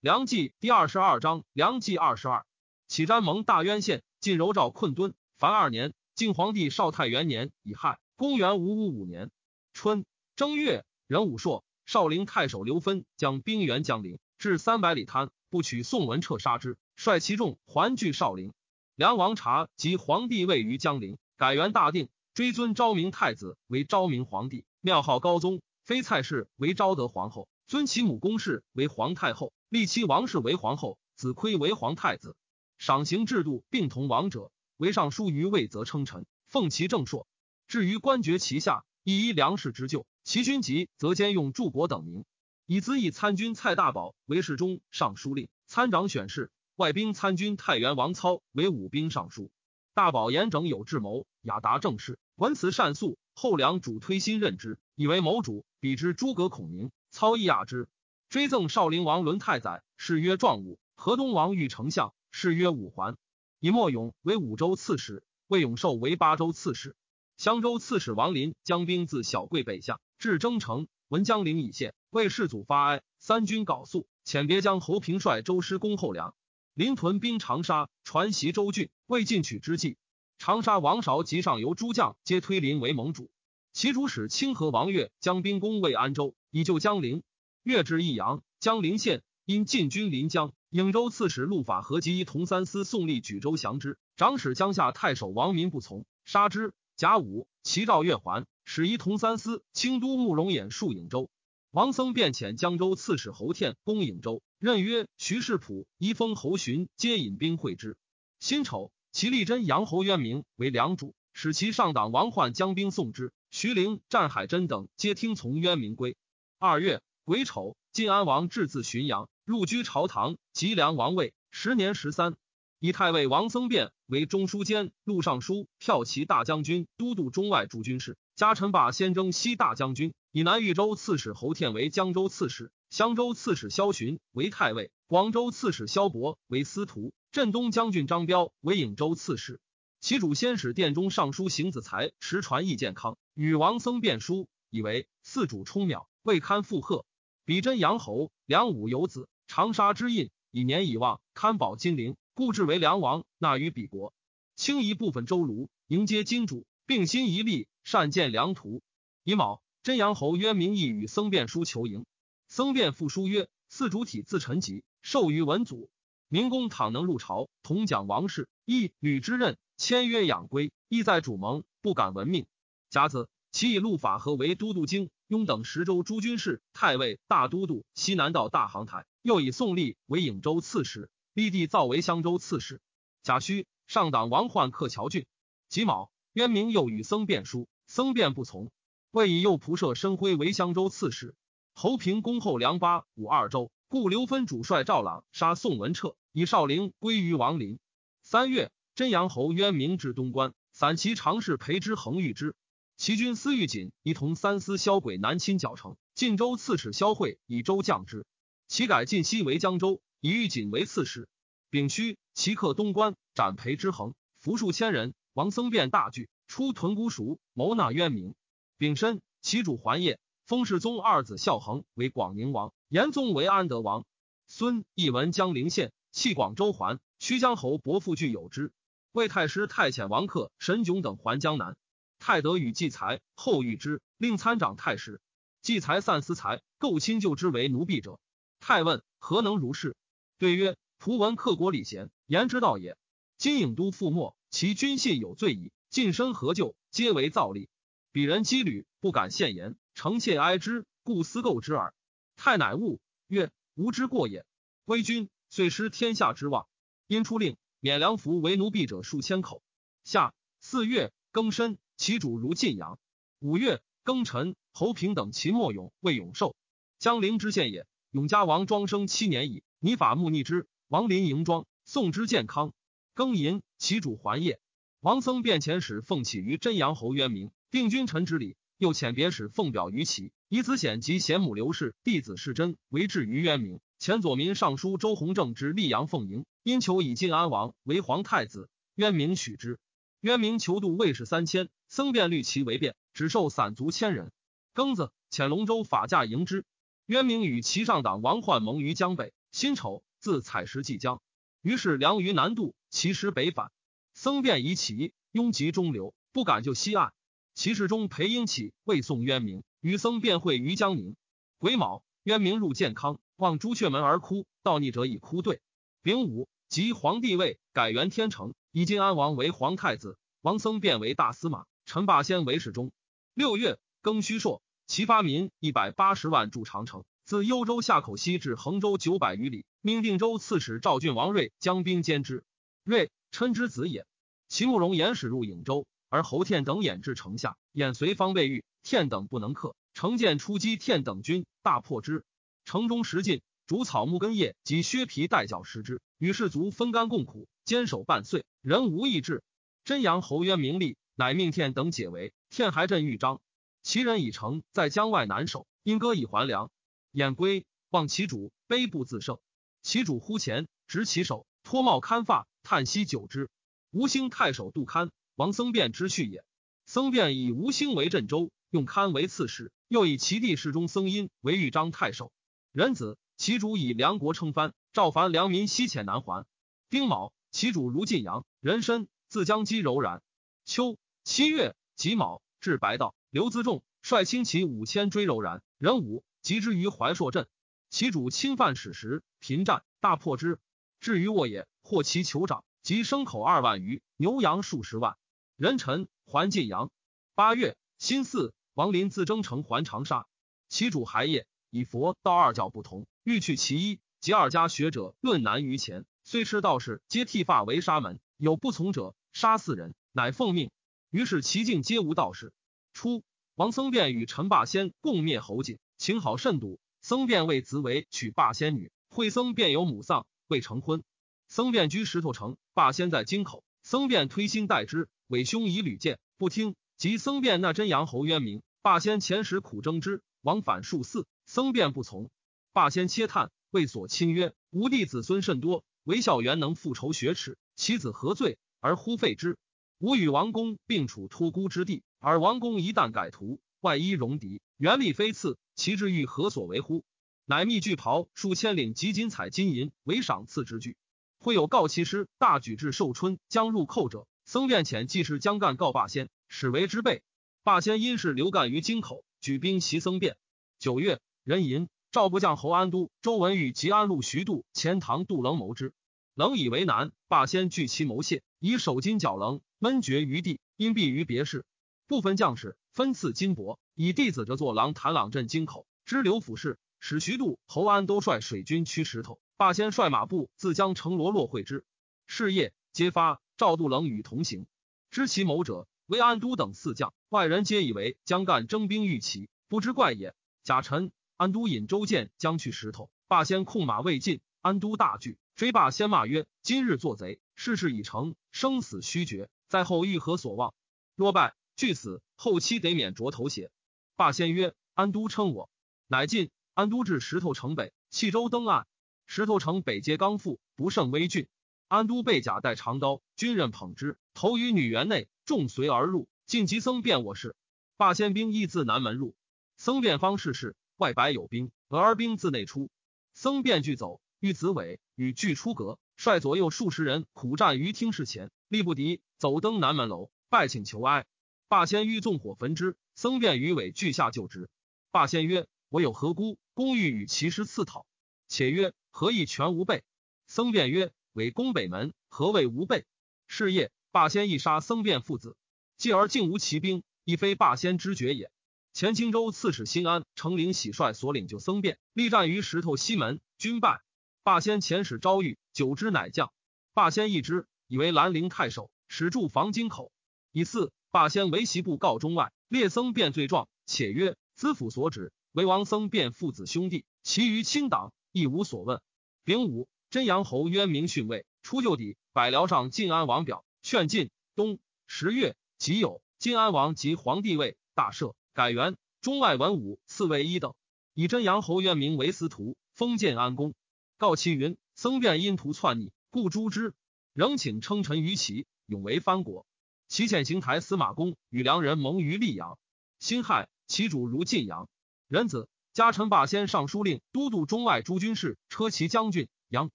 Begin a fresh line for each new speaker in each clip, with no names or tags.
梁冀第二十二章，梁冀二十二，启詹蒙大渊县，晋柔赵困敦。凡二年，晋皇帝少太元年乙亥，公元五五五年春正月，壬午朔，少陵太守刘芬将兵援江陵，至三百里滩，不取宋文彻杀之，率其众还据少陵。梁王察及皇帝位于江陵，改元大定，追尊昭明太子为昭明皇帝，庙号高宗，非蔡氏为昭德皇后，尊其母宫氏为皇太后，立其王氏为皇后，子亏为皇太子。赏刑制度并同王者。为尚书于魏，则称臣，奉其正朔。至于官爵旗下，亦依粮食之旧。其军籍，则兼用柱国等名。以资议参军蔡大宝为侍中、尚书令、参长选事。外兵参军太原王操为武兵尚书。大宝严整有智谋，雅达政事，文辞善肃。后梁主推心任之，以为谋主。比之诸葛孔明，操亦雅之。追赠少陵王伦太宰，谥曰壮武；河东王欲丞相，谥曰武环。以莫勇为五州刺史，魏永寿为八州刺史。襄州刺史王林将兵自小桂北下，至征城，闻江陵已陷，魏世祖发哀。三军缟素，遣别将侯平率周师攻后梁。临屯兵长沙，传袭周郡，未进取之际。长沙王韶及上游诸将皆推临为盟主。其主使清河王悦将兵攻魏安州，以救江陵。越至益阳，江陵县，因进军临江。颍州刺史陆法和及一同三司宋立举州降之，长史江夏太守王民不从，杀之。甲午，齐赵越还，使一同三司清都慕容衍戍颍州。王僧便遣江州刺史侯天攻颍州，任曰徐世普、宜封侯寻皆引兵会之。辛丑，其立真阳侯渊明为良主，使其上党王焕将兵送之。徐陵、战海真等皆听从渊明归。二月癸丑，晋安王置自浔阳。入居朝堂，及梁王位，时年十三。以太尉王僧辩为中书监、录尚书、骠骑大将军、都督中外诸军事。加陈霸先征西大将军。以南豫州刺史侯天为江州刺史，襄州刺史萧循为太尉，广州刺史萧伯为司徒，镇东将军张彪为颍州刺史。其主先使殿中尚书邢子才持传意健康，与王僧辩书，以为四主充渺，未堪负荷。比真阳侯梁武有子。长沙之印，以年已旺，堪保金陵，故置为梁王，纳于彼国。清一部分州卢，迎接金主，并心一力，善建良图。乙卯，真阳侯渊明义与僧辩书求迎。僧辩复书曰：“四主体自陈疾，授于文祖。明公倘能入朝，同讲王事，亦履之任，签约养归，亦在主盟，不敢闻命。甲子，其以陆法和为都督京、雍等十州诸军事、太尉、大都督、西南道大行台。”又以宋立为颍州刺史，立地造为襄州刺史。贾诩上党王宦克乔郡。己卯，渊明又与僧辩书，僧辩不从。魏以右仆射申辉为襄州刺史。侯平攻后梁八五二州，故刘芬主帅赵朗杀宋文彻，以少陵归于王林。三月，真阳侯渊明至东关，散骑常侍裴之恒御之。齐军司御锦一同三司萧轨南侵角城，晋州刺史萧惠以州降之。其改晋西为江州，以御锦为刺史。丙戌，齐克东关，斩裴之衡，俘数千人。王僧辩大惧，出屯姑熟，谋纳渊明。丙申，其主还业，封世宗二子孝恒为广宁王，延宗为安德王。孙义闻江陵县，弃广州还。曲江侯伯父具有之。魏太师太遣王克、沈炯等还江南。太德与季才后遇之，令参掌太师。季才散私财，构亲就之为奴婢者。太问何能如是？对曰：仆闻克国礼贤，言之道也。今颍都覆没，其君信有罪矣。近身何救？皆为造例。鄙人羁旅，不敢献言，诚切哀之，故思构之耳。太乃悟曰：吾之过也。威君遂失天下之望，因出令免良服为奴婢者数千口。夏四月庚申，其主如晋阳。五月庚辰，侯平等秦末勇为永寿，江陵之县也。永嘉王庄生七年矣，拟法木逆之。王林迎庄，宋之健康。庚寅，其主还业。王僧便遣使奉启于真阳侯渊明，定君臣之礼。又遣别使奉表于齐，以子显及贤母刘氏弟子世真为质于渊明。前左民尚书周弘正之溧阳奉迎，因求以晋安王为皇太子，渊明许之。渊明求度魏氏三千，僧便虑其为变，只受散卒千人。庚子，遣龙州法驾迎之。渊明与其上党王焕盟于江北，辛丑，自采石济江。于是梁于南渡，其师北返。僧辩疑其拥及中流，不敢就西岸。其事中裴英起未送渊明，与僧辩会于江宁。癸卯，渊明入建康，望朱雀门而哭。道逆者以哭对。丙午，即皇帝位，改元天成，以晋安王为皇太子，王僧辩为大司马，陈霸先为侍中。六月，庚戌朔，齐发民一百八十万筑长城，自幽州下口西至衡州九百余里，命定州刺史赵郡王睿将兵兼之。睿，琛之子也。齐慕容延使入颍州，而侯天等掩至城下，掩随方未遇，天等不能克。城建出击天等军，大破之。城中食尽，逐草木根叶及削皮带角食之，与士卒分甘共苦，坚守半岁，人无异志。真阳侯渊明利，乃命天等解围。天还镇豫章，其人已成，在江外难守，因歌以还粮。衍归望其主，悲不自胜。其主呼前，执其手，脱帽堪发，叹息久之。吴兴太守杜堪，王僧辩之婿也。僧辩以吴兴为镇州，用堪为刺史。又以其弟侍中僧殷为豫章太守，仁子其主以梁国称藩，赵凡良民西遣南还。丁卯，其主如晋阳，人参自江畿柔然。秋七月己卯，至白道，刘资仲率轻骑五千追柔然，人武及之于怀朔镇，其主侵犯史实，频战，大破之。至于沃野，获其酋长及牲口二万余，牛羊数十万。人臣还晋阳。八月辛巳。王林自征城还长沙，其主还业以佛道二教不同，欲去其一。及二家学者论难于前，虽吃道士，皆剃发为沙门。有不从者，杀四人，乃奉命。于是其境皆无道士。初，王僧辩与陈霸先共灭侯景，情好甚笃。僧辩为子为娶霸仙女，惠僧便有母丧，未成婚。僧辩居石头城，霸先在京口。僧辩推心待之，伪兄以屡见，不听。及僧辩那真阳侯渊明。霸先前时苦争之，往返数次，僧辩不从。霸先切叹，谓所亲曰：“吾弟子孙甚多，唯孝元能复仇雪耻，其子何罪而忽废之？吾与王公并处托孤之地，而王公一旦改图，外衣戎狄，原力非次，其志欲何所为乎？乃密具袍数千领及金彩金银为赏赐之具。会有告其师大举至寿春，将入寇者，僧辩遣既是将干告霸先，使为之备。霸先因是刘干于京口，举兵袭僧辩。九月，壬寅，赵部将侯安都、周文玉及安陆徐度前堂杜棱谋之，棱以为难。霸先拒其谋谢，以手金角棱闷绝于地，因避于别室。部分将士分赐金帛，以弟子者作郎谭朗镇京口，知刘府事，使徐度、侯安都率水军驱石头。霸先率马步自将城罗落会之。是夜，揭发赵杜棱与同行，知其谋者。为安都等四将，外人皆以为将干征兵欲起，不知怪也。贾臣、安都引周建将去石头，霸先控马未进，安都大惧，追霸先骂曰：“今日做贼，事事已成，生死须决，在后欲何所望？若败，俱死，后期得免着头血。”霸先曰：“安都称我，乃进。安都至石头城北，弃舟登岸。石头城北接刚复，不胜危峻。安都被甲带长刀，军人捧之，投于女园内。”众随而入，晋及僧辩我是，霸先兵亦自南门入。僧辩方事事，外白有兵，而兵自内出。僧辩俱走，遇子伟与俱出阁，率左右数十人苦战于厅室前，力不敌，走登南门楼，拜请求哀。霸先欲纵火焚之，僧辩与伟俱下救之。霸先曰：“我有何辜？公欲与其师刺讨。”且曰：“何以全无备？”僧辩曰：“为攻北门，何谓无备？”是夜。霸先一杀僧辩父子，继而竟无骑兵，亦非霸先之绝也。前青州刺史新安成陵喜率所领就僧辩，力战于石头西门，军败。霸先遣使招谕，九之乃降。霸先一之，以为兰陵太守，使驻防京口。以四，霸先为袭部告中外，列僧辩罪状，且曰：资府所指，为王僧辩父子兄弟，其余亲党亦无所问。丙午，真阳侯渊明逊位，初就底，百僚上晋安王表。劝进冬十月己酉，晋安王及皇帝位，大赦，改元中外文武四位一等，以真阳侯渊明为司徒，封建安公。告其云：僧辩因图篡逆，故诛之。仍请称臣于齐，永为藩国。其遣行台司马公与良人盟于溧阳。辛亥，其主如晋阳。仁子加陈霸先尚书令、都督中外诸军事、车骑将军、杨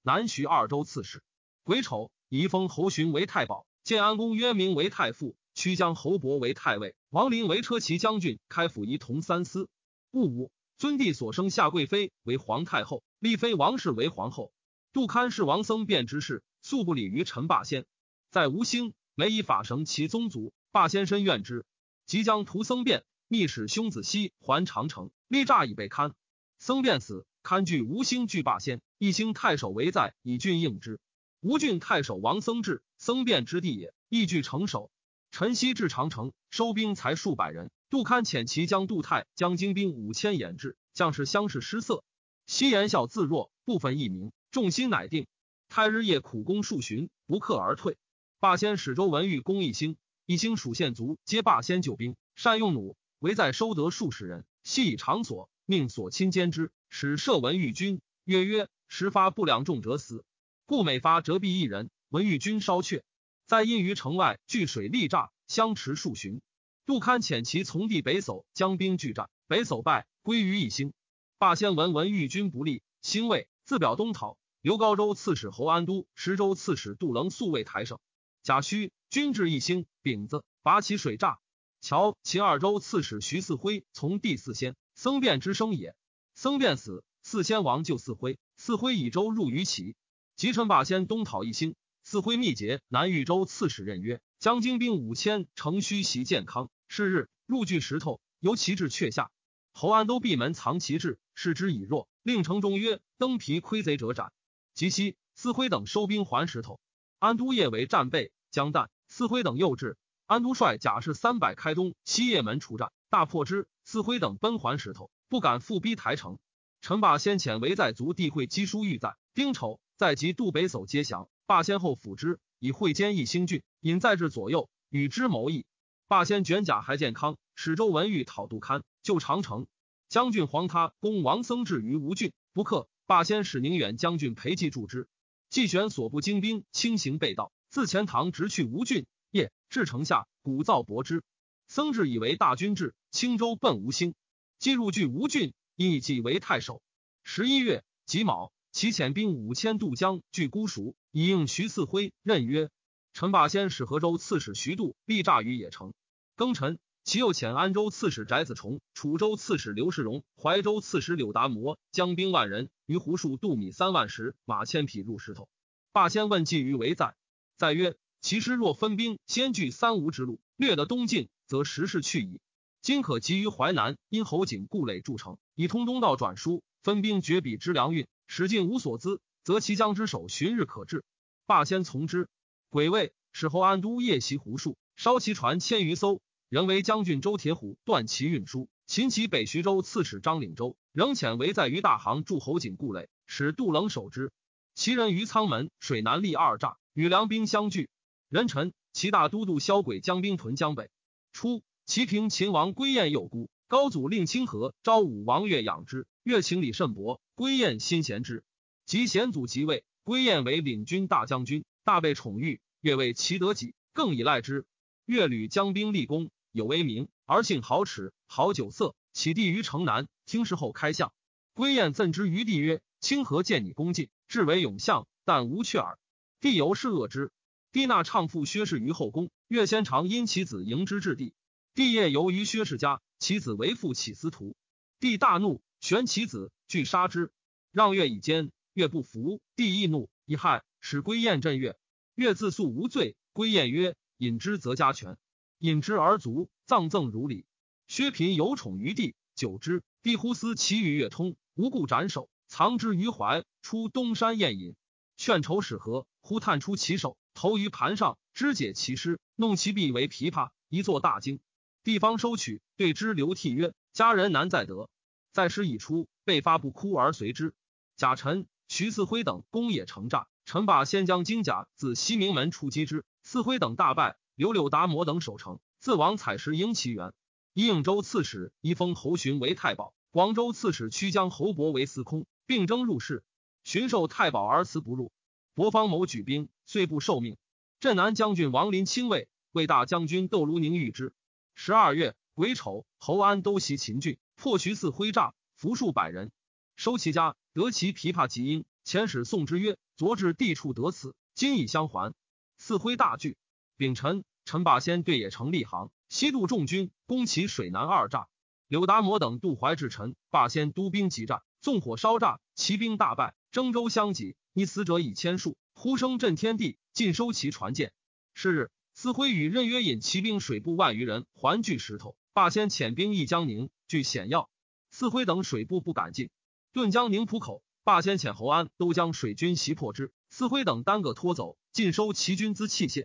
南徐二州刺史。癸丑，以封侯寻为太保，建安公渊明为太傅，屈江侯伯为太尉，王林为车骑将军，开府仪同三司。戊午，尊帝所生夏贵妃为皇太后，立妃王氏为皇后。杜堪是王僧辩之事，素不礼于陈霸先。在吴兴，每以法绳其宗族，霸先深怨之。即将屠僧辩，密使兄子西还长城，立诈以被堪。僧辩死，堪据吴兴拒霸先，一兴太守为在，以郡应之。吴郡太守王僧至，僧辩之地也，亦据城守。陈豨至长城，收兵才数百人。杜堪遣其将杜泰将精兵五千掩至，将士相视失色。西言笑自若，部分一名。众心乃定，太日夜苦攻数旬，不克而退。霸先使周文玉攻一兴，一兴属县卒皆霸先救兵，善用弩，唯在收得数十人，系以长锁，命所亲监之，使射文玉军。曰曰十发不两中者死，故每发折毙一人。文玉军稍却，在因于城外据水立栅，相持数旬。杜堪遣其从地北走，将兵拒战，北走败，归于一兴。霸先闻文玉军不利，兴魏，自表东讨。刘高州刺史侯安都、石州刺史杜棱素为台省。贾诩军至一兴，丙子拔其水栅。乔秦二州刺史徐四辉从第四仙，僧辩之生也。僧辩死，四仙王救四辉。四辉以州入于齐，即陈霸先东讨一兴。四辉密结南豫州刺史任曰：“将精兵五千，乘虚袭健康。是日入据石头，由其至阙下。侯安都闭门藏其志，视之以弱，令城中曰：‘登皮窥贼者斩。’及西司辉等收兵还石头，安都夜为战备，将旦，司辉等诱至，安都率甲士三百开东西掖门出战，大破之。司辉等奔还石头，不敢复逼台城。陈霸先遣为在族地会稽书玉在丁丑，在即渡北走皆降。霸先后辅之，以会监义兴郡，引在至左右，与之谋议。霸先卷甲还健康，使周文玉讨杜堪，救长城。将军黄他攻王僧至于吴郡，不克。霸先使宁远将军裴寂助之，季选所部精兵轻行被盗，自钱塘直去吴郡。夜至城下，鼓噪搏之。僧至以为大军至，青州奔吴兴。既入据吴郡，亦以季为太守。十一月己卯，其遣兵五千渡江，据姑熟，以应徐四辉。任曰：陈霸先使河州刺史徐度必诈于野城。庚辰。其又遣安州刺史翟子重、楚州刺史刘世荣、怀州刺史柳达摩将兵万人于胡树渡米三万石，马千匹入石头。霸先问计于为在，在曰：其师若分兵，先据三吴之路，略得东晋，则时势去矣。今可急于淮南，因侯景故垒筑城，以通东道转输，分兵绝彼之粮运，使尽无所资，则其将之守旬日可至。霸先从之。癸未，使侯安都夜袭胡数，烧其船千余艘。仍为将军周铁虎断其运输，秦其北徐州刺史张领州仍遣为在于大行驻侯景故垒，使杜冷守之。其人于仓门水南立二栅，与梁兵相拒。人臣其大都督萧轨将兵屯江北。初，齐平秦王归燕幼孤，高祖令清河昭武王越养之，越情礼甚薄，归燕心贤之。及贤祖即位，归燕为领军大将军，大被宠遇，越为其得己，更以赖之。越屡将兵立功。有威名，而性豪耻，好酒色，起地于城南。听事后开相，归燕赠之于帝曰：“清河见你恭敬，至为永相，但无阙耳。”帝由是恶之。帝纳唱父薛氏于后宫，越先常因其子迎之至帝。帝夜游于薛氏家，其子为父起司徒。帝大怒，悬其子，拒杀之。让月以奸，月不服，帝亦怒，以害，使归燕镇月。月自诉无罪。归燕曰：“引之则加权。”引之而卒，葬赠如礼。薛平有宠于帝，久之，帝忽思其与月通，无故斩首，藏之于怀。出东山宴饮，劝仇使和，忽探出其手，投于盘上，肢解其尸，弄其臂为琵琶，一作大惊。帝方收取，对之流涕曰：“家人难再得。”在师已出，被发不哭而随之。贾臣、徐四辉等攻也成诈，陈霸先将金甲自西明门出击之，四辉等大败。刘柳达摩等守城，自王采石应其援。应州刺史一封侯寻为太保，广州刺史曲江侯伯为司空，并征入仕。寻受太保而辞不入。伯方谋举兵，遂不受命。镇南将军王林亲卫，为大将军窦卢宁遇之。十二月癸丑，侯安都袭秦郡，破徐四挥诈，俘数百人，收其家，得其琵琶及音。遣使送之曰：“昨至地处得此，今已相还。”四挥大惧。丙辰，陈霸先对野城立行，西渡众军，攻其水南二栅。柳达摩等渡淮至陈，霸先督兵急战，纵火烧栅，骑兵大败，征州相及，溺死者以千数。呼声震天地，尽收其船舰。是日，司辉与任约引骑兵水部万余人环聚石头。霸先遣兵诣江宁，据险要。司辉等水部不敢进，顿江宁浦口。霸先遣侯安都将水军袭破之，司辉等单个拖走，尽收其军资器械。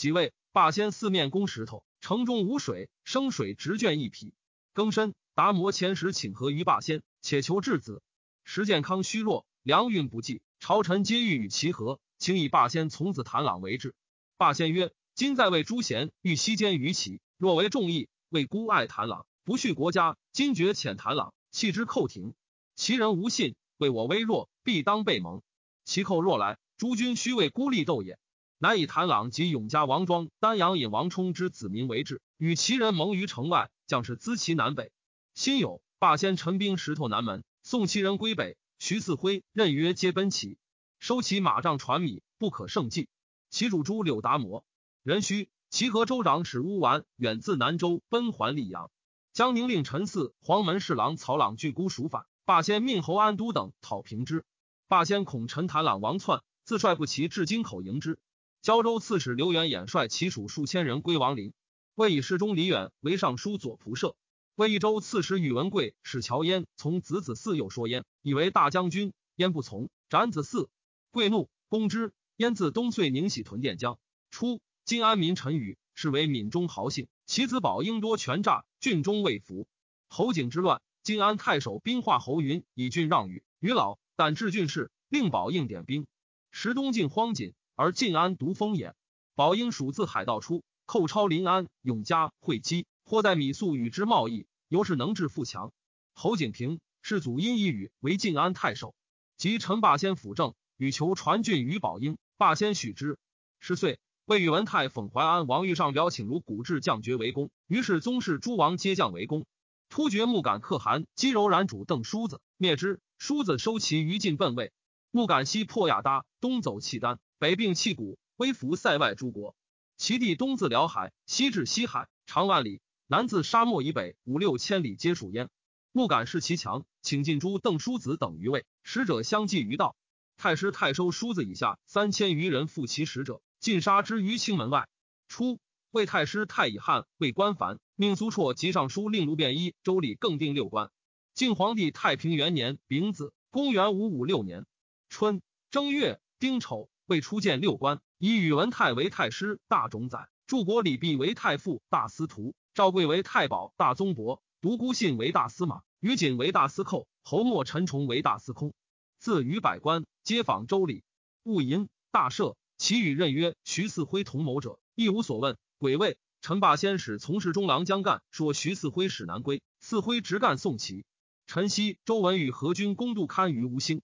几位霸先四面攻石头，城中无水，生水直卷一匹。更申，达摩前时请和于霸先，且求质子。时健康虚弱，粮运不济，朝臣皆欲与其和，请以霸先从子谭朗为质。霸先曰：今在位诸贤欲息奸于齐，若为众议，为孤爱谭朗，不恤国家。今决遣谭朗，弃之寇廷，其人无信。为我微弱，必当被蒙。其寇若来，诸君须为孤立斗也。乃以谭朗及永嘉王庄、丹阳尹王冲之子民为质，与其人盟于城外，将士资其南北。辛酉，霸先陈兵石头南门，送其人归北。徐四辉、任约皆奔齐，收其马帐船米，不可胜计。其主诸柳达摩、任须，齐河州长史乌丸远自南州奔还溧阳。江宁令陈嗣、黄门侍郎曹朗拒孤蜀反。霸先命侯安都等讨平之，霸先恐陈谭朗王篡，自率不齐至京口迎之。胶州刺史刘元衍率其属数千人归王陵，魏以侍中李远为尚书左仆射。魏益州刺史宇文贵使乔焉从子子嗣又说焉，以为大将军，焉不从，斩子嗣。贵怒，攻之。焉自东遂宁喜屯垫江。初，金安民陈宇是为闽中豪姓，其子宝应多权诈，郡中未服。侯景之乱。金安太守兵化侯云以郡让与于老，但治郡事，令宝应点兵。时东晋荒锦，而晋安独丰也。宝应属自海盗出，寇超临安、永嘉、会稽，或在米粟与之贸易，由是能治富强。侯景平世祖因一语为晋安太守，及陈霸先辅政，与求传郡于宝应，霸先许之。十岁，魏宇文泰讽淮安王玉上表请如古至将爵为公，于是宗室诸王皆降为公。突厥木杆可汗姬柔然主邓叔子灭之，叔子收其于晋奔魏。木杆西破亚达，东走契丹，北并契谷，威服塞外诸国。其地东自辽海，西至西海，长万里，南自沙漠以北五六千里，皆属焉。木杆视其强，请进诸邓叔子等于魏，使者相继于道。太师太收叔子以下三千余人负其使者，尽杀之于青门外。初。魏太师太乙汉为官凡，命苏绰及尚书令卢便衣周礼更定六官。晋皇帝太平元年丙子，公元五五六年春正月丁丑，未初见六官，以宇文泰为太师大冢宰，柱国李弼为太傅大司徒，赵贵为太保大宗伯，独孤信为大司马，于锦为大司寇，侯莫陈崇为大司空。自于百官皆访周礼，戊寅大赦。其与任曰徐四辉同谋者，亦无所问。癸未，陈霸先使从事中郎将干说徐四辉使南归，四辉直干宋齐。陈豨、周文与何军攻杜堪于吴兴，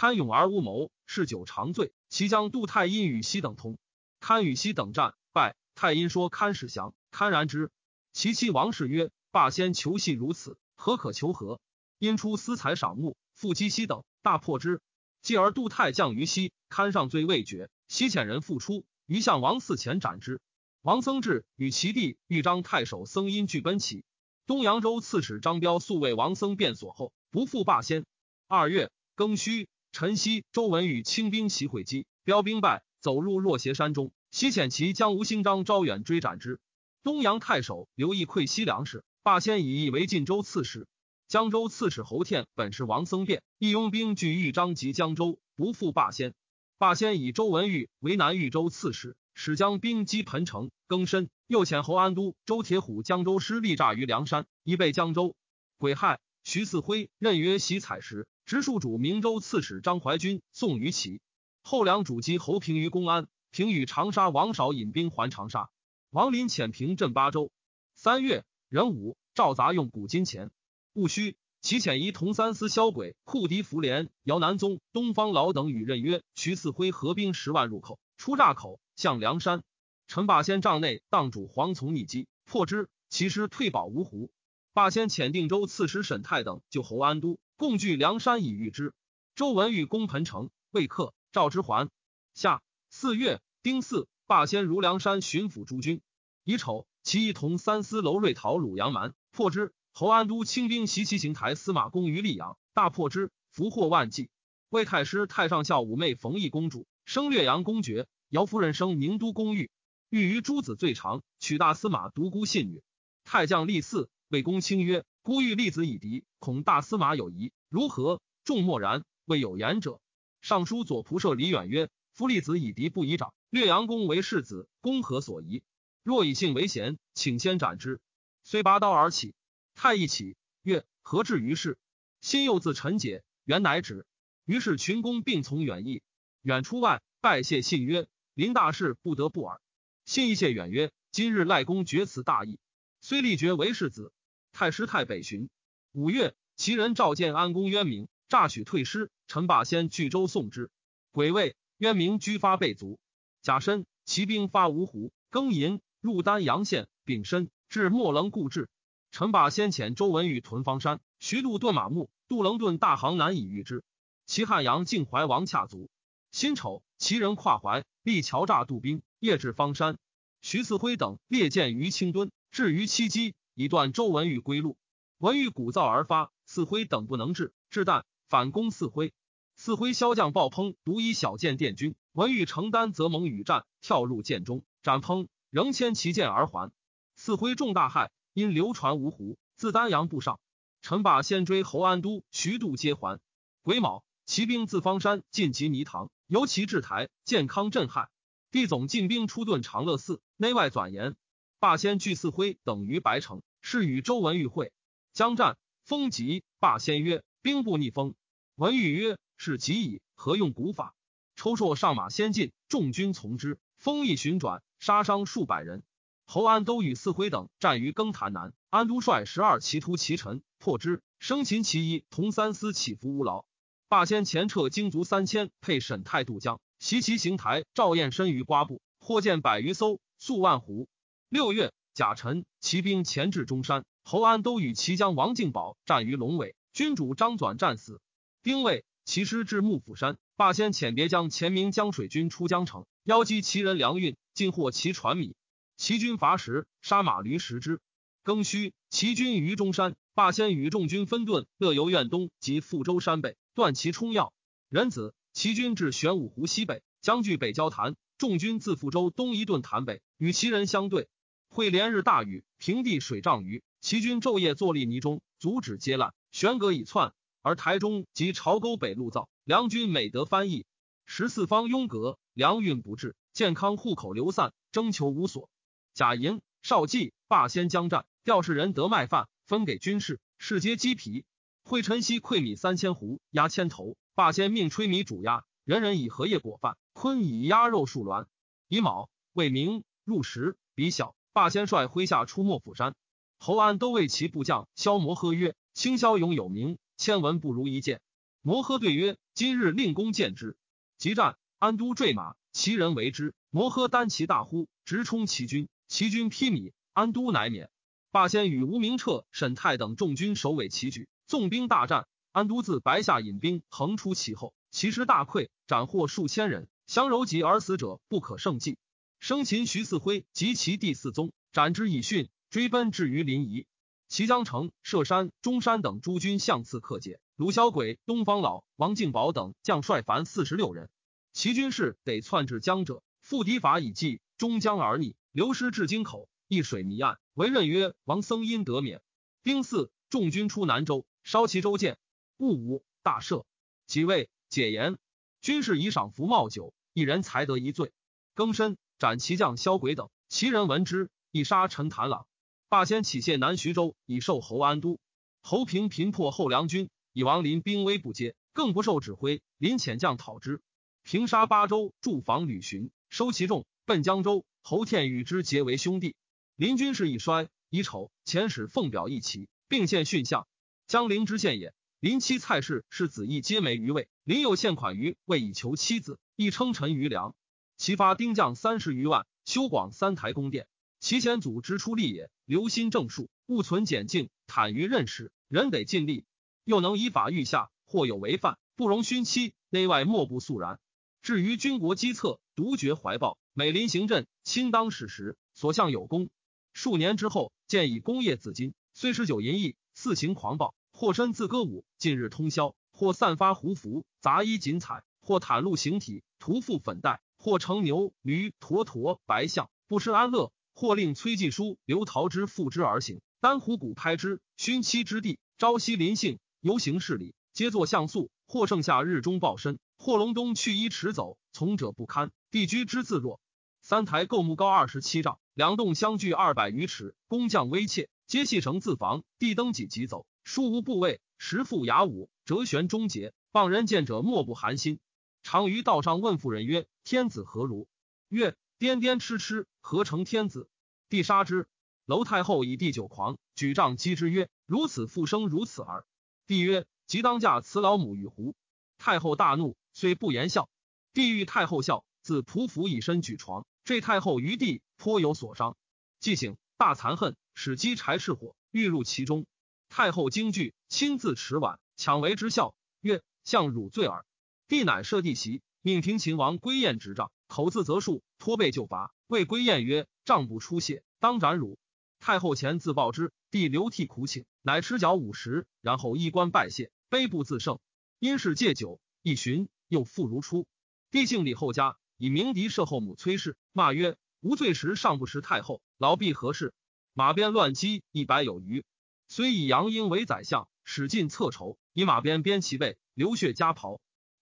堪勇而无谋，嗜酒长醉。其将杜太阴与西等通，堪与西等战败。太阴说堪使降，堪然之。其妻王氏曰：“霸先求戏如此，何可求和？”因出私财赏木，复击西等，大破之。继而杜太降于西，堪上罪未决，西遣人复出，于向王嗣前斩之。王僧志与其弟豫章太守僧因俱奔齐。东扬州刺史张彪素为王僧辩所后，不复霸先。二月庚戌，陈豨、周文与清兵袭会稽，标兵败，走入若斜山中。西遣其将吴兴章招远追斩之。东阳太守刘义溃西粮食，霸先以义为晋州刺史。江州刺史侯天本是王僧辩，义拥兵拒豫章及江州，不复霸先。霸先以周文玉为南豫州刺史。使将兵击彭城，更深。又遣侯安都、周铁虎江州师力诈于梁山，以备江州。癸亥，徐四辉任曰袭采石，直树主明州刺史张怀军送于齐。后梁主击侯平于公安，平与长沙王少引兵还长沙。王林遣平镇巴州。三月壬午，赵杂用古今钱。戊戌，其遣仪同三司萧轨、库敌福连、姚南宗、东方老等与任约徐四辉合兵十万入口，出栅口。向梁山，陈霸先帐内当主黄从逆击，破之，其师退保芜湖。霸先遣定州刺史沈泰等救侯安都，共聚梁山以御之。周文玉攻彭城，未克，赵之还。夏四月丁巳，霸先如梁山巡抚诸军。乙丑，其一同三司娄瑞讨鲁阳蛮，破之。侯安都清兵袭其行台司马公于溧阳，大破之，俘获万计。魏太师太上孝武妹冯异公主生略阳公爵，姚夫人生宁都公寓。欲于诸子最长，取大司马独孤信女。太将立嗣，魏公卿曰：“孤欲立子以敌，恐大司马有疑，如何？”众默然，未有言者。尚书左仆射李远曰：“夫立子以敌，不以长。略阳公为世子，公何所疑？若以性为贤，请先斩之。”虽拔刀而起，太医起曰：“何至于是？”心又自陈解，原乃止。于是群公并从远役，远出外拜谢信曰：“临大事，不得不耳。”信一谢远曰：“今日赖公决此大义，虽立爵为世子。”太师太北巡。五月，其人召见安公渊明，诈许退师。陈霸先据州送之。癸未，渊明居发被卒。甲申，骑兵发芜湖，庚寅，入丹阳县。丙申，至莫棱故治。陈霸先遣周文玉屯方山，徐度顿马木，杜棱顿大行难以御之。齐汉阳靖怀王洽卒。辛丑，齐人跨淮，立桥诈渡兵。夜至方山，徐四辉等列舰于清墩，至于七击，以断周文玉归路。文玉鼓噪而发，四辉等不能至，至旦反攻四辉。四辉骁将暴烹，独以小舰殿军。文玉承担，则蒙与战，跳入舰中，斩烹，仍牵其剑而还。四辉重大害，因流传芜湖，自丹阳步上。陈霸先追侯安都、徐度皆还。癸卯，骑兵自方山进及泥塘，由其至台，健康震撼。帝总进兵出遁长乐寺，内外转言。霸先聚四辉等于白城，是与周文玉会。将战，风急。霸先曰：“兵不逆风。”文玉曰：“是急矣，何用古法？”抽槊上马先进，众军从之。风一旋转，杀伤数百人。侯安都与四辉等战于更坛南，安都率十二骑突其臣，破之。生擒其一，同三司起伏无劳。霸先前撤精卒三千，配沈泰渡江。袭其行台，赵燕身于瓜埠，获见百余艘，数万斛。六月，甲辰，骑兵前至中山，侯安都与齐将王敬宝战于龙尾，君主张纂战死。丁未，骑师至幕府山，霸先遣别将前明江水军出江城，邀击齐人粮运，尽获其船米。齐军伐石，杀马驴十之。庚戌，齐军于中山，霸先与众军分遁，乐游苑东及富州山北，断其冲要。壬子。齐军至玄武湖西北，将据北交潭。众军自富州东一顿潭北，与齐人相对。会连日大雨，平地水涨余。齐军昼夜坐立泥中，阻止皆烂，悬戈已窜。而台中及潮沟北路造，梁军每得翻译。十四方拥阁，粮运不至，健康户口流散，征求无所。贾银、少计霸先将战，调士人得麦饭，分给军士，士皆鸡皮。会晨曦馈米三千斛，鸭千头。霸先命吹米煮鸭，人人以荷叶裹饭。昆以鸭肉数鸾。乙卯，未明入时，比小。霸先率麾下出没釜山。侯安都为其部将萧摩诃曰：“卿骁勇有名，千闻不如一见。”摩诃对曰：“今日令公见之。”即战，安都坠马，其人为之。摩诃单骑大呼，直冲其军，其军披靡，安都乃免。霸先与吴明彻、沈泰等众军首尾齐举，纵兵大战。安都自白下引兵横出其后，其师大溃，斩获数千人，相柔及而死者不可胜计。生擒徐四辉及其弟四宗，斩之以训，追奔至于临沂。齐江城、舍山、中山等诸军相次克解。鲁小鬼、东方老、王敬宝等将率凡四十六人。齐军士得窜至江者，复敌法以济，终江而逆，流失至京口，一水迷岸，为任曰王僧因得免。兵四，众军出南州，烧其州舰。戊午，大赦。几位解言，军士以赏服冒酒，一人才得一醉。更申，斩其将萧轨等。其人闻之，亦杀陈谭朗。霸先起谢南徐州，以受侯安都。侯平频破后梁军，以王林兵威不接，更不受指挥。林遣将讨之，平杀八州，驻防吕巡，收其众，奔江州。侯天与之结为兄弟。林军士一衰，以丑遣使奉表一齐，并献训相。江陵之县也。林妻蔡氏是子义皆没于魏，林有献款于魏以求妻子，亦称臣于梁。其发兵将三十余万，修广三台宫殿。其先祖之出力也，留心正数，勿存简静，坦于任使，人得尽力。又能依法御下，或有违犯，不容勋妻，内外莫不肃然。至于军国机策，独绝怀抱，美临行阵，亲当史实，所向有功。数年之后，见以功业自矜，虽持酒淫逸，肆行狂暴，或身自歌舞，近日通宵；或散发胡服，杂衣锦彩；或袒露形体，涂覆粉黛；或乘牛驴驼驼白象，不失安乐；或令崔继书、刘陶之负之而行，丹虎鼓拍之，勋妻之地，朝夕临幸。游行事礼，皆作像素；或盛夏日中暴身，或隆冬去衣迟走，从者不堪。地居之自若。三台构木高二十七丈，两栋相距二百余尺，工匠微切，皆系绳自防。地登几级走，书无部位，实复雅武，折旋终结。傍人见者，莫不寒心。常于道上问妇人曰：“天子何如？”曰：“颠颠痴痴，何成天子？”帝杀之。楼太后以地酒狂，举杖击之曰：“如此复生，如此耳。”帝曰：“即当嫁此老母与胡？”太后大怒，虽不言笑。帝欲太后笑，自匍匐以身举床，坠太后于地，颇有所伤。既醒，大惭恨，使击柴赤火，欲入其中。太后惊惧，亲自持碗，抢为之笑，曰：“相汝罪耳。”帝乃设地席，命平秦王归燕执杖，口自责数，托背就罚。谓归燕曰：“杖不出血，当斩汝。”太后前自报之，帝流涕苦请。乃持脚五十，然后衣冠拜谢，悲不自胜。因是戒酒，一巡又复如初。帝姓李后家，以鸣笛射后母崔氏，骂曰：“无罪时尚不识太后，老婢何事？”马鞭乱击一百有余。虽以杨英为宰相，使尽侧仇，以马鞭鞭其背，流血加袍。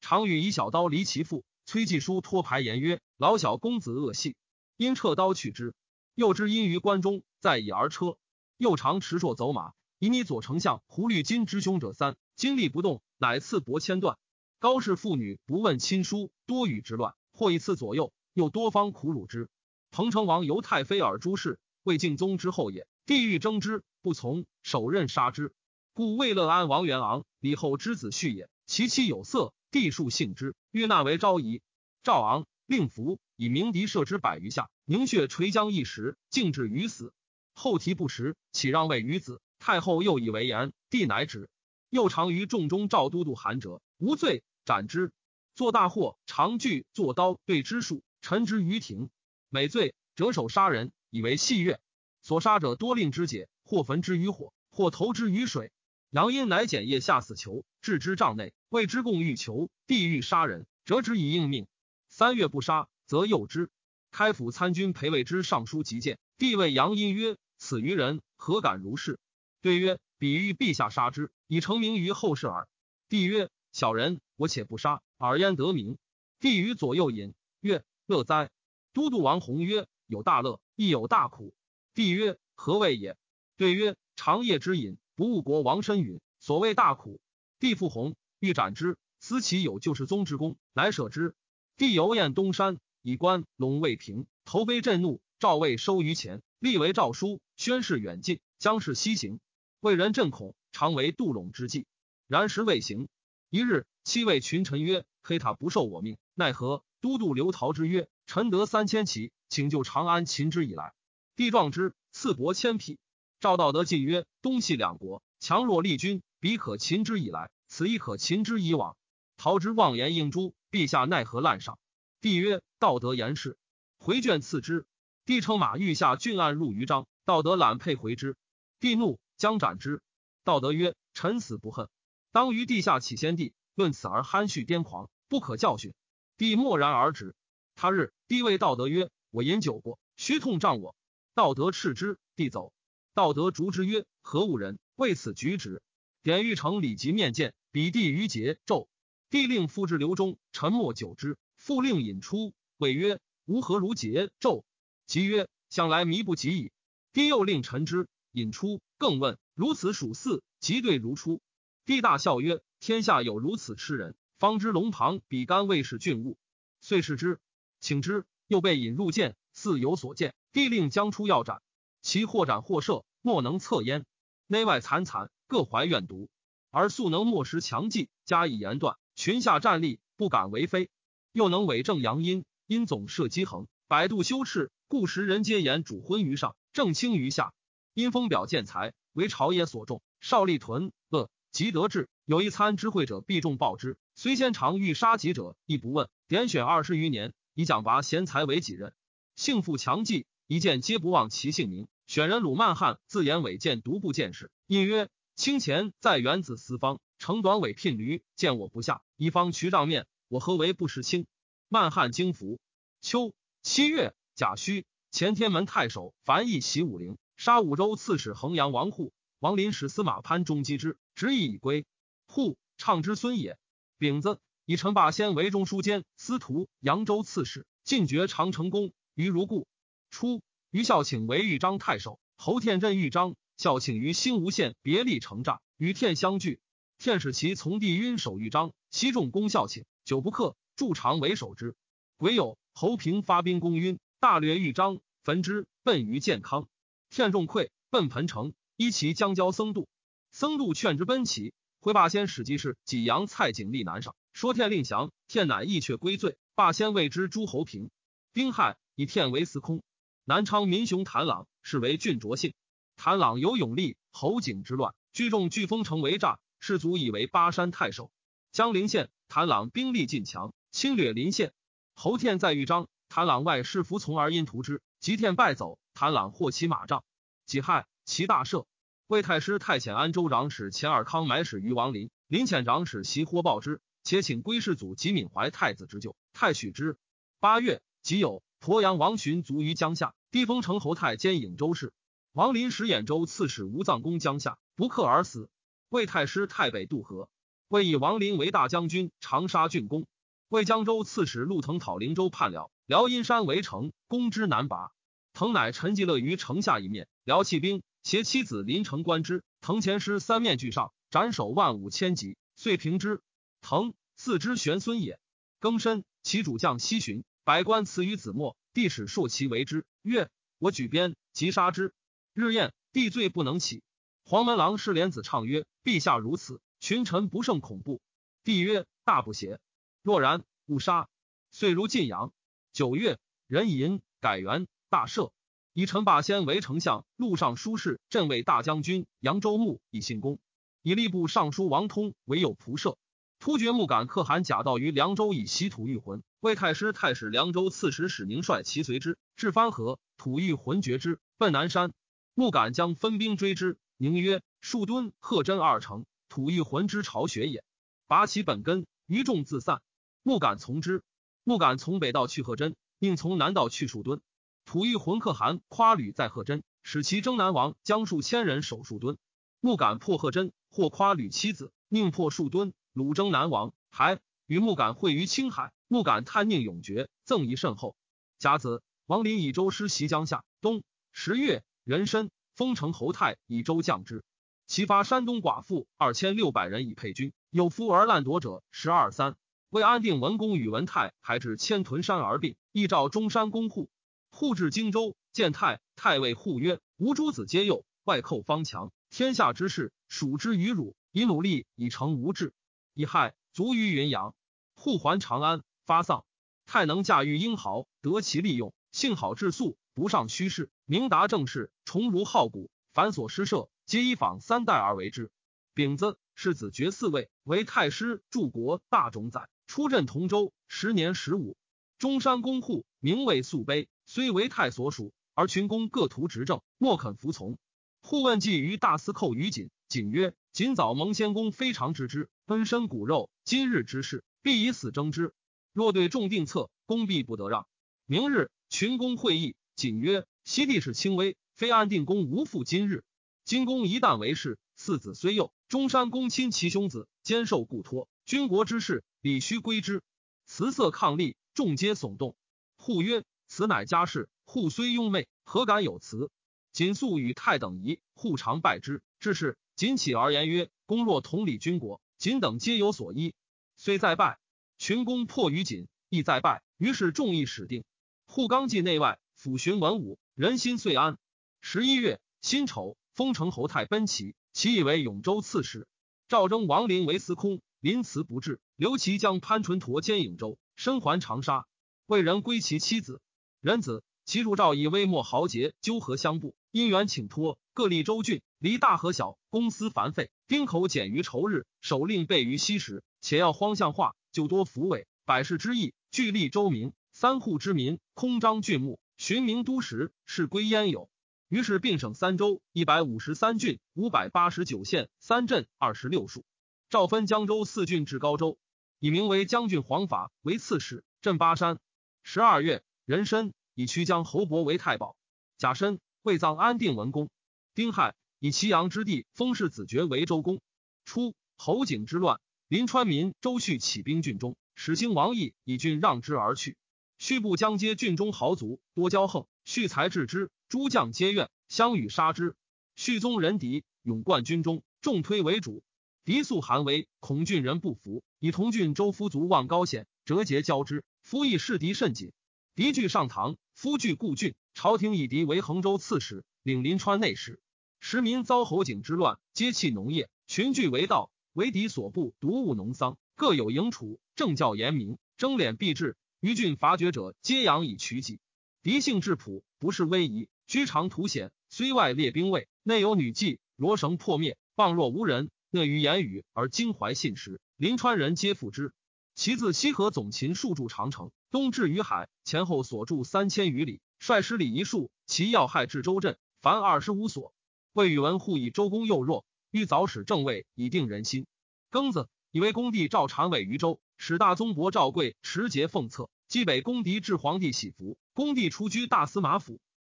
常与以小刀离其父。崔继书托牌言曰：“老小公子恶戏。”因撤刀去之。又知因于关中，在以而车。又常持槊走马。以你左丞相胡律金之凶者三，精力不动，乃赐帛千段。高氏妇女不问亲疏，多与之乱，或一次左右，又多方苦辱之。彭城王由太妃而诸氏，魏敬宗之后也。地欲争之，不从，手刃杀之。故魏乐安王元昂，李后之子婿也。其妻有色，帝数幸之，欲纳为昭仪。赵昂令服，以鸣笛射之百余下，凝血垂浆一时，竟至于死。后提不食，岂让位于子？太后又以为言，帝乃止。又常于众中召都督韩哲，无罪斩之。作大祸，长锯作刀对之数，陈之于庭。每罪折首杀人，以为戏乐。所杀者多令之解，或焚之于火，或投之于水。杨殷乃剪叶下死囚，置之帐内，谓之共欲求。帝欲杀人，折之以应命。三月不杀，则诱之。开府参军裴魏之上书急谏，帝谓杨殷曰：“此愚人，何敢如是？”对曰：“比喻陛下杀之，以成名于后世耳。”帝曰：“小人我且不杀，尔焉得名？”帝于左右饮曰：“乐哉！”都督王弘曰：“有大乐，亦有大苦。”帝曰：“何谓也？”对曰：“长夜之饮，不误国王身陨，所谓大苦。”帝复弘欲斩之，思其有救世宗之功，乃舍之。帝游宴东山，以观陇未平，头悲震怒，赵魏收于前，立为诏书，宣誓远近，将是西行。为人震恐，常为杜陇之计。然时未行。一日，七位群臣曰：“黑塔不受我命，奈何？”都督刘陶之曰：“臣得三千骑，请救长安擒之以来。”帝壮之，赐帛千匹。赵道德进曰：“东西两国强弱立军，彼可擒之以来，此亦可擒之以往。”陶之妄言应诛，陛下奈何滥赏？帝曰：“道德言是。”回卷赐之。帝乘马欲下郡案入于章，道德揽佩回之。帝怒。将斩之。道德曰：“臣死不恨，当于地下起先帝，论此而酣蓄癫狂，不可教训。”帝默然而止。他日，帝谓道德曰：“我饮酒过，虚痛胀我。”道德斥之。帝走。道德逐之曰：“何物人？为此举止。”典狱丞李吉面见，比帝于桀纣。帝令复至流中，沉默久之，复令引出，谓曰：“吾何如桀纣？”即曰：“向来迷不及矣。”帝又令臣之。引出，更问如此属四，即对如初。帝大笑曰：“天下有如此痴人，方知龙旁比干未是俊物。”遂视之，请之。又被引入见，似有所见。帝令将出要斩，其或斩或射，莫能测焉。内外惨惨，各怀怨毒，而素能默识强记，加以言断，群下战力，不敢为非。又能伪正阳阴，阴总设机衡，百度修饰，故时人皆言主昏于上，正清于下。因风表见才，为朝野所重。少立屯恶即得志，有一参知会者，必众报之。虽先常欲杀己者，亦不问。点选二十余年，以奖拔贤才为己任。幸富强记，一见皆不忘其姓名。选人鲁曼汉自言伪见独步见识，因曰：清前在原子四方，乘短尾聘驴，见我不下，一方渠帐面，我何为不识清？曼汉经服。秋七月甲戌，前天门太守樊毅袭武陵，杀武州刺史衡阳王护。王林使司马潘中击之，执意已归。护畅之孙也。丙子，以陈霸先为中书监司徒、扬州刺史，进爵长成公。于如故。初，于孝请为豫章太守，侯天镇豫章。孝请于新吴县别立城栅，与天相聚。天使其从弟晕守豫章，西众攻孝请，久不克，驻长为守之。癸酉，侯平发兵攻晕，大略豫章，焚之，奔于建康。天众溃，奔彭城。依其将交僧度，僧度劝之奔齐。回霸先使记事济阳蔡景立南上，说天令降，天乃意却归罪。霸先谓之诸侯平。丁亥，以天为司空。南昌民雄谭朗是为郡卓姓。谭朗有勇力，侯景之乱，聚众聚封城为诈，士卒以为巴山太守。江陵县，谭朗兵力尽强，侵略临县。侯天在豫章，谭朗外侍服从而因图之，吉天败走，谭朗获其马帐。己亥。其大赦，魏太师太遣安州长史钱尔康买使于王林，林遣长史袭获报之，且请归世祖及敏怀太子之救，太许之。八月，己酉，鄱阳王寻卒于江夏，地封城侯太兼颍州事。王林使兖州刺史吴藏公江夏，不克而死。魏太师太北渡河，魏以王林为大将军，长沙郡公。魏江州刺史陆腾讨灵州叛辽，辽阴山围城，攻之难拔。腾乃陈继乐于城下一面，辽弃兵。携妻子临城观之，藤前师三面俱上，斩首万五千级，遂平之。藤四之玄孙也。庚申，其主将西巡，百官辞于子墨，帝使硕其为之，曰：“我举鞭，即杀之。”日宴，帝罪不能起。黄门郎侍连子唱曰：“陛下如此，群臣不胜恐怖。”帝曰：“大不邪？若然，勿杀。”遂如晋阳。九月，壬寅，改元，大赦。以陈霸先为丞相，录尚书事，镇卫大将军，扬州牧，以信公。以吏部尚书王通为右仆射。突厥木敢可汗假道于凉州，以袭土欲魂。魏太师太史凉州刺史史宁率其随之，至番河，土欲魂绝之，奔南山。木敢将分兵追之，宁曰：“树墩、贺真二城，土欲魂之巢穴也。拔其本根，余众自散。”木敢从之。木敢从北道去贺真，宁从南道去树墩。吐欲魂可汗夸吕在贺真，使其征南王将数千人守树墩。木敢破贺真，或夸吕妻子，宁破树墩。鲁征南王，还与木敢会于青海。木敢探宁永绝，赠仪甚厚。甲子，王林以州师袭江夏。冬十月，壬申，封城侯泰以州降之。其发山东寡妇二千六百人以配军，有夫而滥夺者十二三。为安定文公与文泰，还至千屯山而并，亦召中山公护。护至荆州，见太太尉护曰：“吾诸子皆幼，外寇方强，天下之事属之于汝，以努力以成无志。以害卒于云阳。护还长安，发丧。太能驾驭英豪，得其利用，幸好质素，不上虚事，明达政事，崇儒好古，繁琐诗社，皆依仿三代而为之。丙子，世子爵四位，为太师、柱国、大冢宰，出镇同州，时年十五。中山公户，名为素碑。”虽为太所属，而群公各图执政，莫肯服从。互问计于大司寇于锦，锦曰：“锦早蒙先公非常之之，恩身骨肉，今日之事，必以死争之。若对众定策，公必不得让。”明日，群公会议，锦曰：“西地势轻微，非安定公无复今日。今公一旦为事，四子虽幼，中山公亲其兄子，兼受故托，军国之事，理须归之。”辞色抗力，众皆耸动。互曰。此乃家事，户虽庸媚，何敢有辞？锦素与太等疑，户常拜之。至是，锦起而言曰：“公若同理军国，谨等皆有所依。”虽再拜，群公破于锦，亦再拜。于是众议始定。户刚继内外，抚巡文武，人心遂安。十一月辛丑，封城侯太奔齐，其以为永州刺史。赵征王林为司空，临辞不至，刘琦将潘纯陀兼颍州，身还长沙，为人归其妻子。仁子其主赵以微末豪杰纠合相布，因缘请托，各立州郡，离大和小，公私繁费，丁口减于仇日，首令备于西时，且要荒象化，就多抚慰，百世之意，俱立州民，三户之民，空张郡牧，寻名都时，是归焉有。于是并省三州，一百五十三郡，五百八十九县，三镇，二十六属。诏分江州四郡至高州，以名为将军黄法为刺史，镇巴山。十二月，壬申。以曲江侯伯为太保，甲申未葬安定文公。丁亥，以祁阳之地封世子爵为周公。初，侯景之乱，临川民周旭起兵郡中，使兴王毅以郡让之而去。续部将接郡中豪族多骄横，续才治之，诸将皆怨，相与杀之。续宗人敌，勇冠军中，众推为主。敌素韩为，恐郡人不服，以同郡周夫族望高显，折节交之。夫亦视敌甚紧。敌据上堂，夫据故郡。朝廷以敌为衡州刺史，领临川内史。时民遭侯景之乱，皆弃农业，群聚为盗。为敌所部，独务农桑，各有营储，政教严明，征敛必至。于郡伐绝者，皆养以取己。敌性质朴，不是威仪，居长图险。虽外列兵卫，内有女妓，罗绳破灭，傍若无人。讷于言语而襟怀信实，临川人皆附之。其自西河总秦数筑长城。东至于海，前后所筑三千余里，率师礼仪数，其要害至州镇，凡二十五所。魏宇文护以周公幼弱，欲早使正位，以定人心。庚子，以为公帝赵禅位于州，使大宗伯赵贵持节奉册，击北公敌至皇帝喜服。公帝出居大司马府。